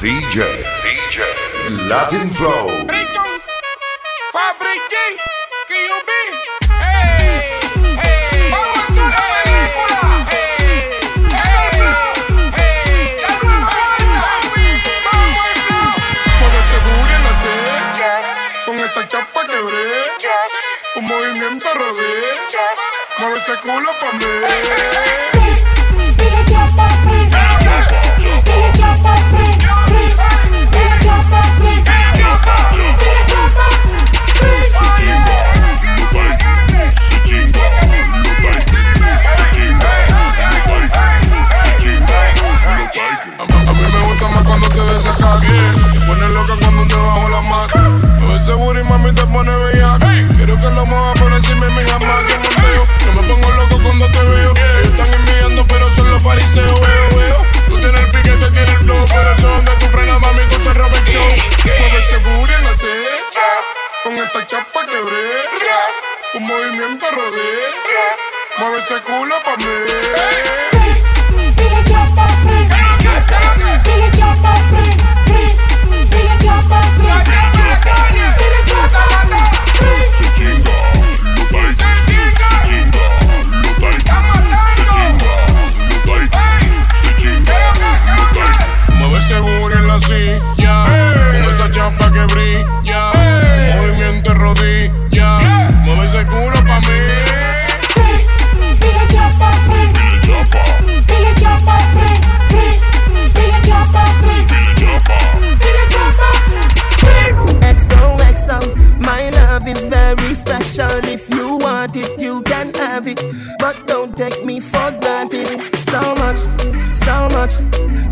DJ, DJ, Latin Flow. Riton, Fabrici, QB. Hey, hey, vamos a. Hey, hey, hey, esa chapa quebré, un movimiento rodé, mueve ese culo pa' mí. Dile chapa free, dile chapa free. A, esa chapa quebré. Un movimiento rodé. Mueve ese culo pa' mí. Dile chapa free. Chapa free. Chapa free. Chapa free. Chapa free. Have it. But don't take me for granted. So much, so much,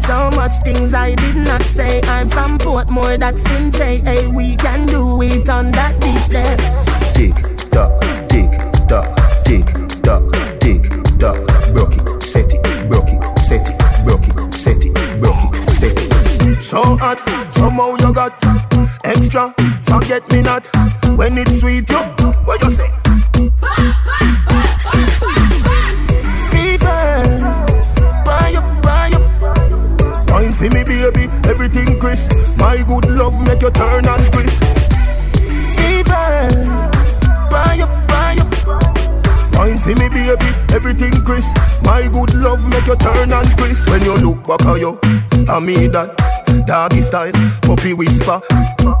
so much things I did not say. I'm from Portmore, that's in JA. We can do it on that beach there. Tick tock, tick tock, tick tock, tick tock. Broke it, set it, broke it, set it, broke it, set it, broke it, set it. So hot, somehow you got extra. Forget me not when it's sweet. You, what you say? Wine me, baby, everything crisp. My good love make you turn and crisp. Fever, buy up, for me, baby, everything crisp. My good love make you turn and crisp. When you look back at you, I mean that. Doggy style, puppy whisper.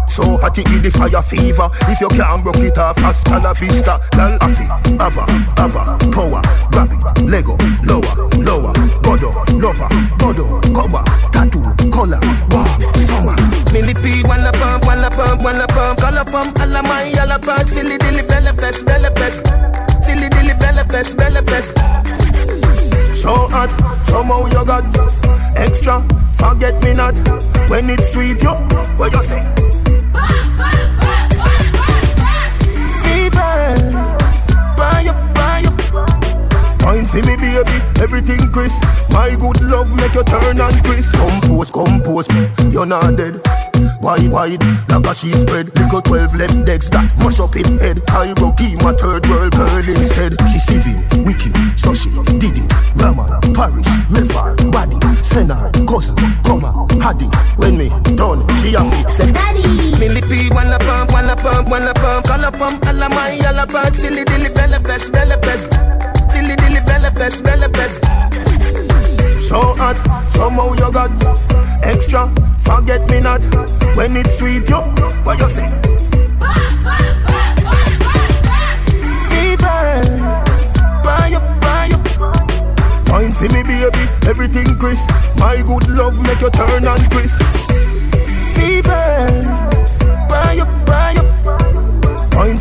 So hot it the fire fever. If you can't broke it off, hasta la vista. Lal afi, ava, ava, power, grab it, Lego, lower, lower, godo, lover, godo, cover, tattoo, color, wow, summer. Millipede, walla pump, walla pump, walla pump, color pump, alla my, alla part, filly dilly, bella best, bella best, filly dilly, bella best, bella best. So hot, somehow you got extra. Forget me not when it's sweet. You, what you say? Up. Wine for me, baby, everything crisp. My good love make you turn and crisp. Compose, compose, you're not dead. Wide, wide, like a sheet spread. Little 12 left decks that mash up in head. I go keep my third world girl instead. She civil, wicked, so she did it. Raman, parish, river, body, senar, cousin, comma, haddy. When me done, she a fit, say daddy. Millipede, wanna pump, wanna pump, wanna pump, color pump, alla my, alla bad, silly dilly, bella best, bella best. Silly dilly, bella best, bella best. So hot, somehow you got extra. Forget me not when it's sweet. You, what you say? Fever, buy up, buy for me, baby, everything crisp. My good love make you turn and crisp. Fever,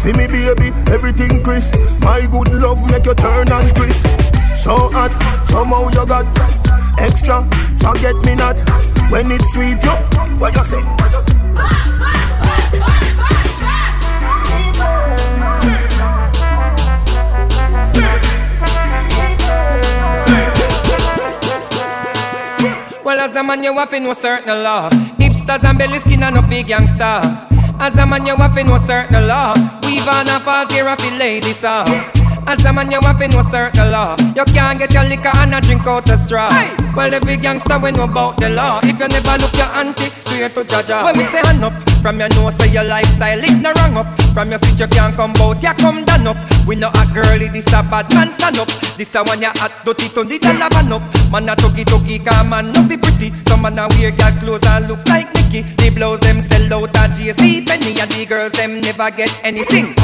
for me, baby, everything crisp. My good love make you turn and crisp. So hot, somehow you got extra. Forget me not when it's sweet. You, what you say? Well, as a man, you have to know certain law. Hipsters and belly skin and no big gangster. As a man, you have to know certain law. Weave on a falls here, I feel ladies, ah. As a man, you have to know certain law. You can't get your liquor and a drink out a straw. Well, every gangster we know about the law. If you never look your auntie, straight to Jaja. When we say hand up, from your nose, say your lifestyle is no wrong up. From your switch, you can't come out, you come down up. We know a girlie, this a bad man stand up. This a one you hot, dirty, turn it and have up. Man a tuggy tuggy, come man, no be pretty. Some man a wear girl clothes and look like Nicky. The blows them sell out at JC Penney, and the girls them never get anything.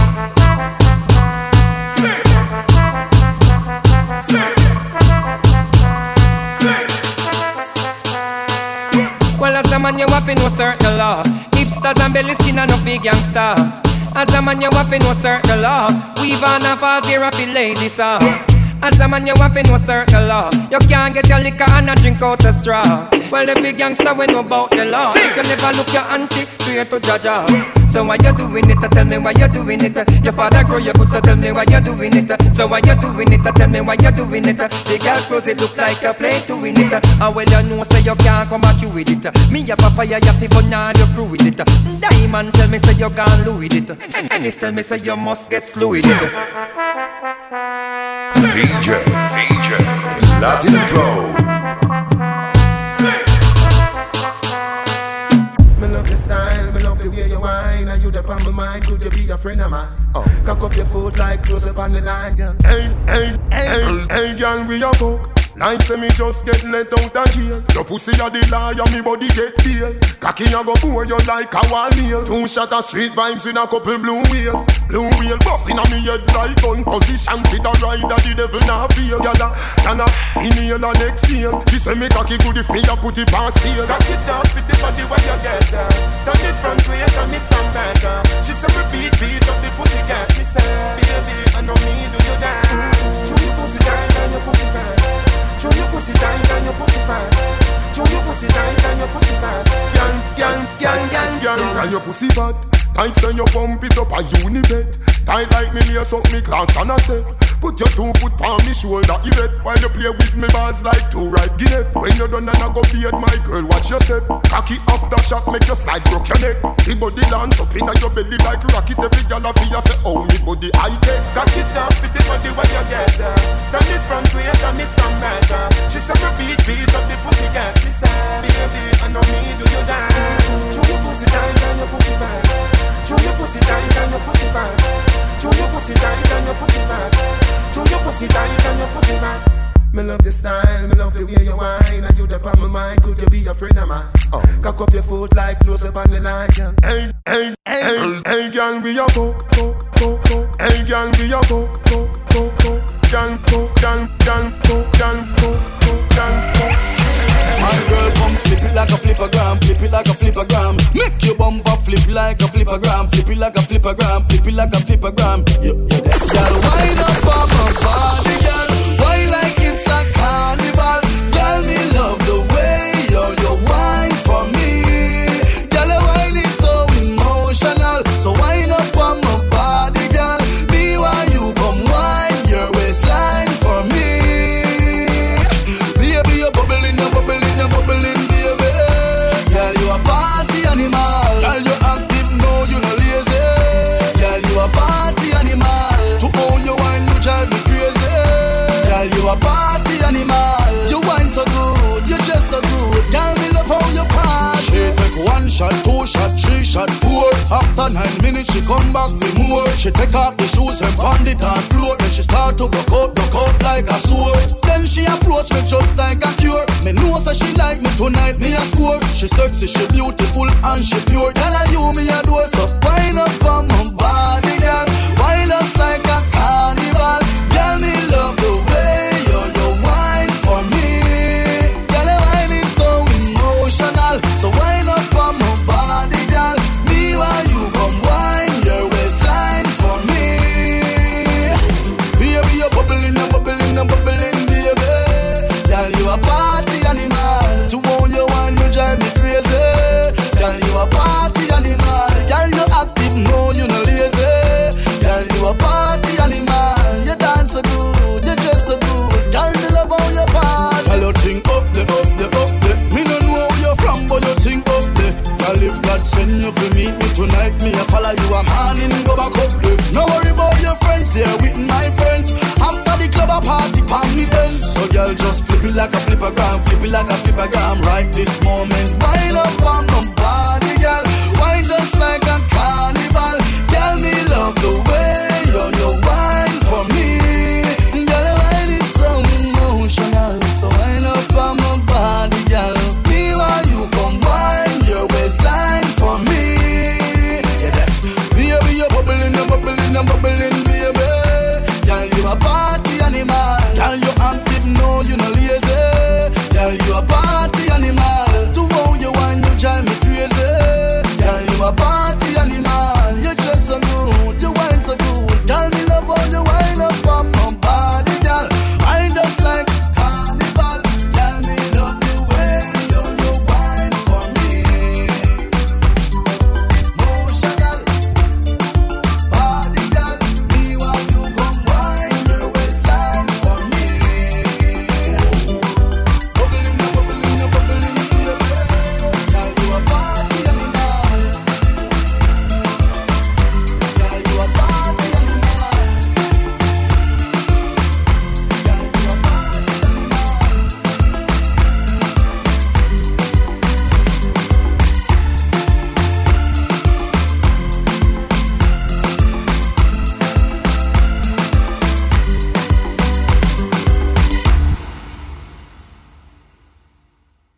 To know certain law. Hipsters and belly skin and no big gangster. As a man, you to know certain law. Weave on a falls here, a ladies, uh. As a man, you to know certain law. You can't get your liquor and a drink out a straw. Well, every gangster we know about the law. If you never look your auntie, straight to Jaja. So why you doing it? Tell me why you doing it. Your father grow your boots, so tell me why you doing it. So why you doing it? Tell me why you doing it. The girl clothes it look like a play to win it. And well you know say you can't come back you with it. Me a papa ya ya people now you crew with it. Diamond tell me say you can't lose it. And Ennis tell me say you must get slow with it. VJ, VJ, Latin Flow. You up on my mind, could you be a friend of mine? Oh. Cock up your foot like close up on the line, girl. Hey, hey, hey, hey, girl, we a fuck like say me just get let out of jail. Your pussy a the liar, me body get bail Cocky a go pour you like a wall nail Two shot of street vibes with a couple blue wheel. Blue wheel busting on me head like gun position. For the rider, the devil not feel. Gyal a, can a inhale and exhale She say me cocky good if me a put it past here. Cock it up with the body where you get uh. Turn it from way, turn it from pussy fat Like say you pump it up a unibet. Tight like me lace up me clocks and a step. Put your two foot on me shoulder, you bet While you play with me balls like two right guinea When you're done and I go beard my girl, watch your step. Cocky after shot, make you slide, broke your neck. The body dance up in your belly like rocket. Every girl a feel say, oh me body I get Cock it up with the body where you get uh. Turn it from way, turn it from back uh. She say me beat, up the pussy cat say, baby, I know me do you dance love the style, me love the way you whine And you the on my mind, could you be a friend of mine? Oh. Cock up your foot like close up on the line, girl Hey, hey, hey, hey, hey, girl, we a fuck, fuck, fuck, fuck Hey, girl, we a fuck, fuck, fuck, fuck Girl, fuck, girl, girl, fuck, girl, fuck, fuck, girl, fuck My girl come flip it like a flippergram, flip it like a flippergram. Make your bumper flip like a flippergram, flip it like a flippergram, flip it like a flippergram. You, you that girl, wind up one shot, two shot, three shot, four. After nine minutes, she come back for more. She take off the shoes and pound the dance floor. Then she start to go out, go out like a sword. Then she approach me just like a cure. Me know that she like me tonight, me a score. She sexy, she beautiful and she pure. Tell her you me a door, so wind up on my body, girl.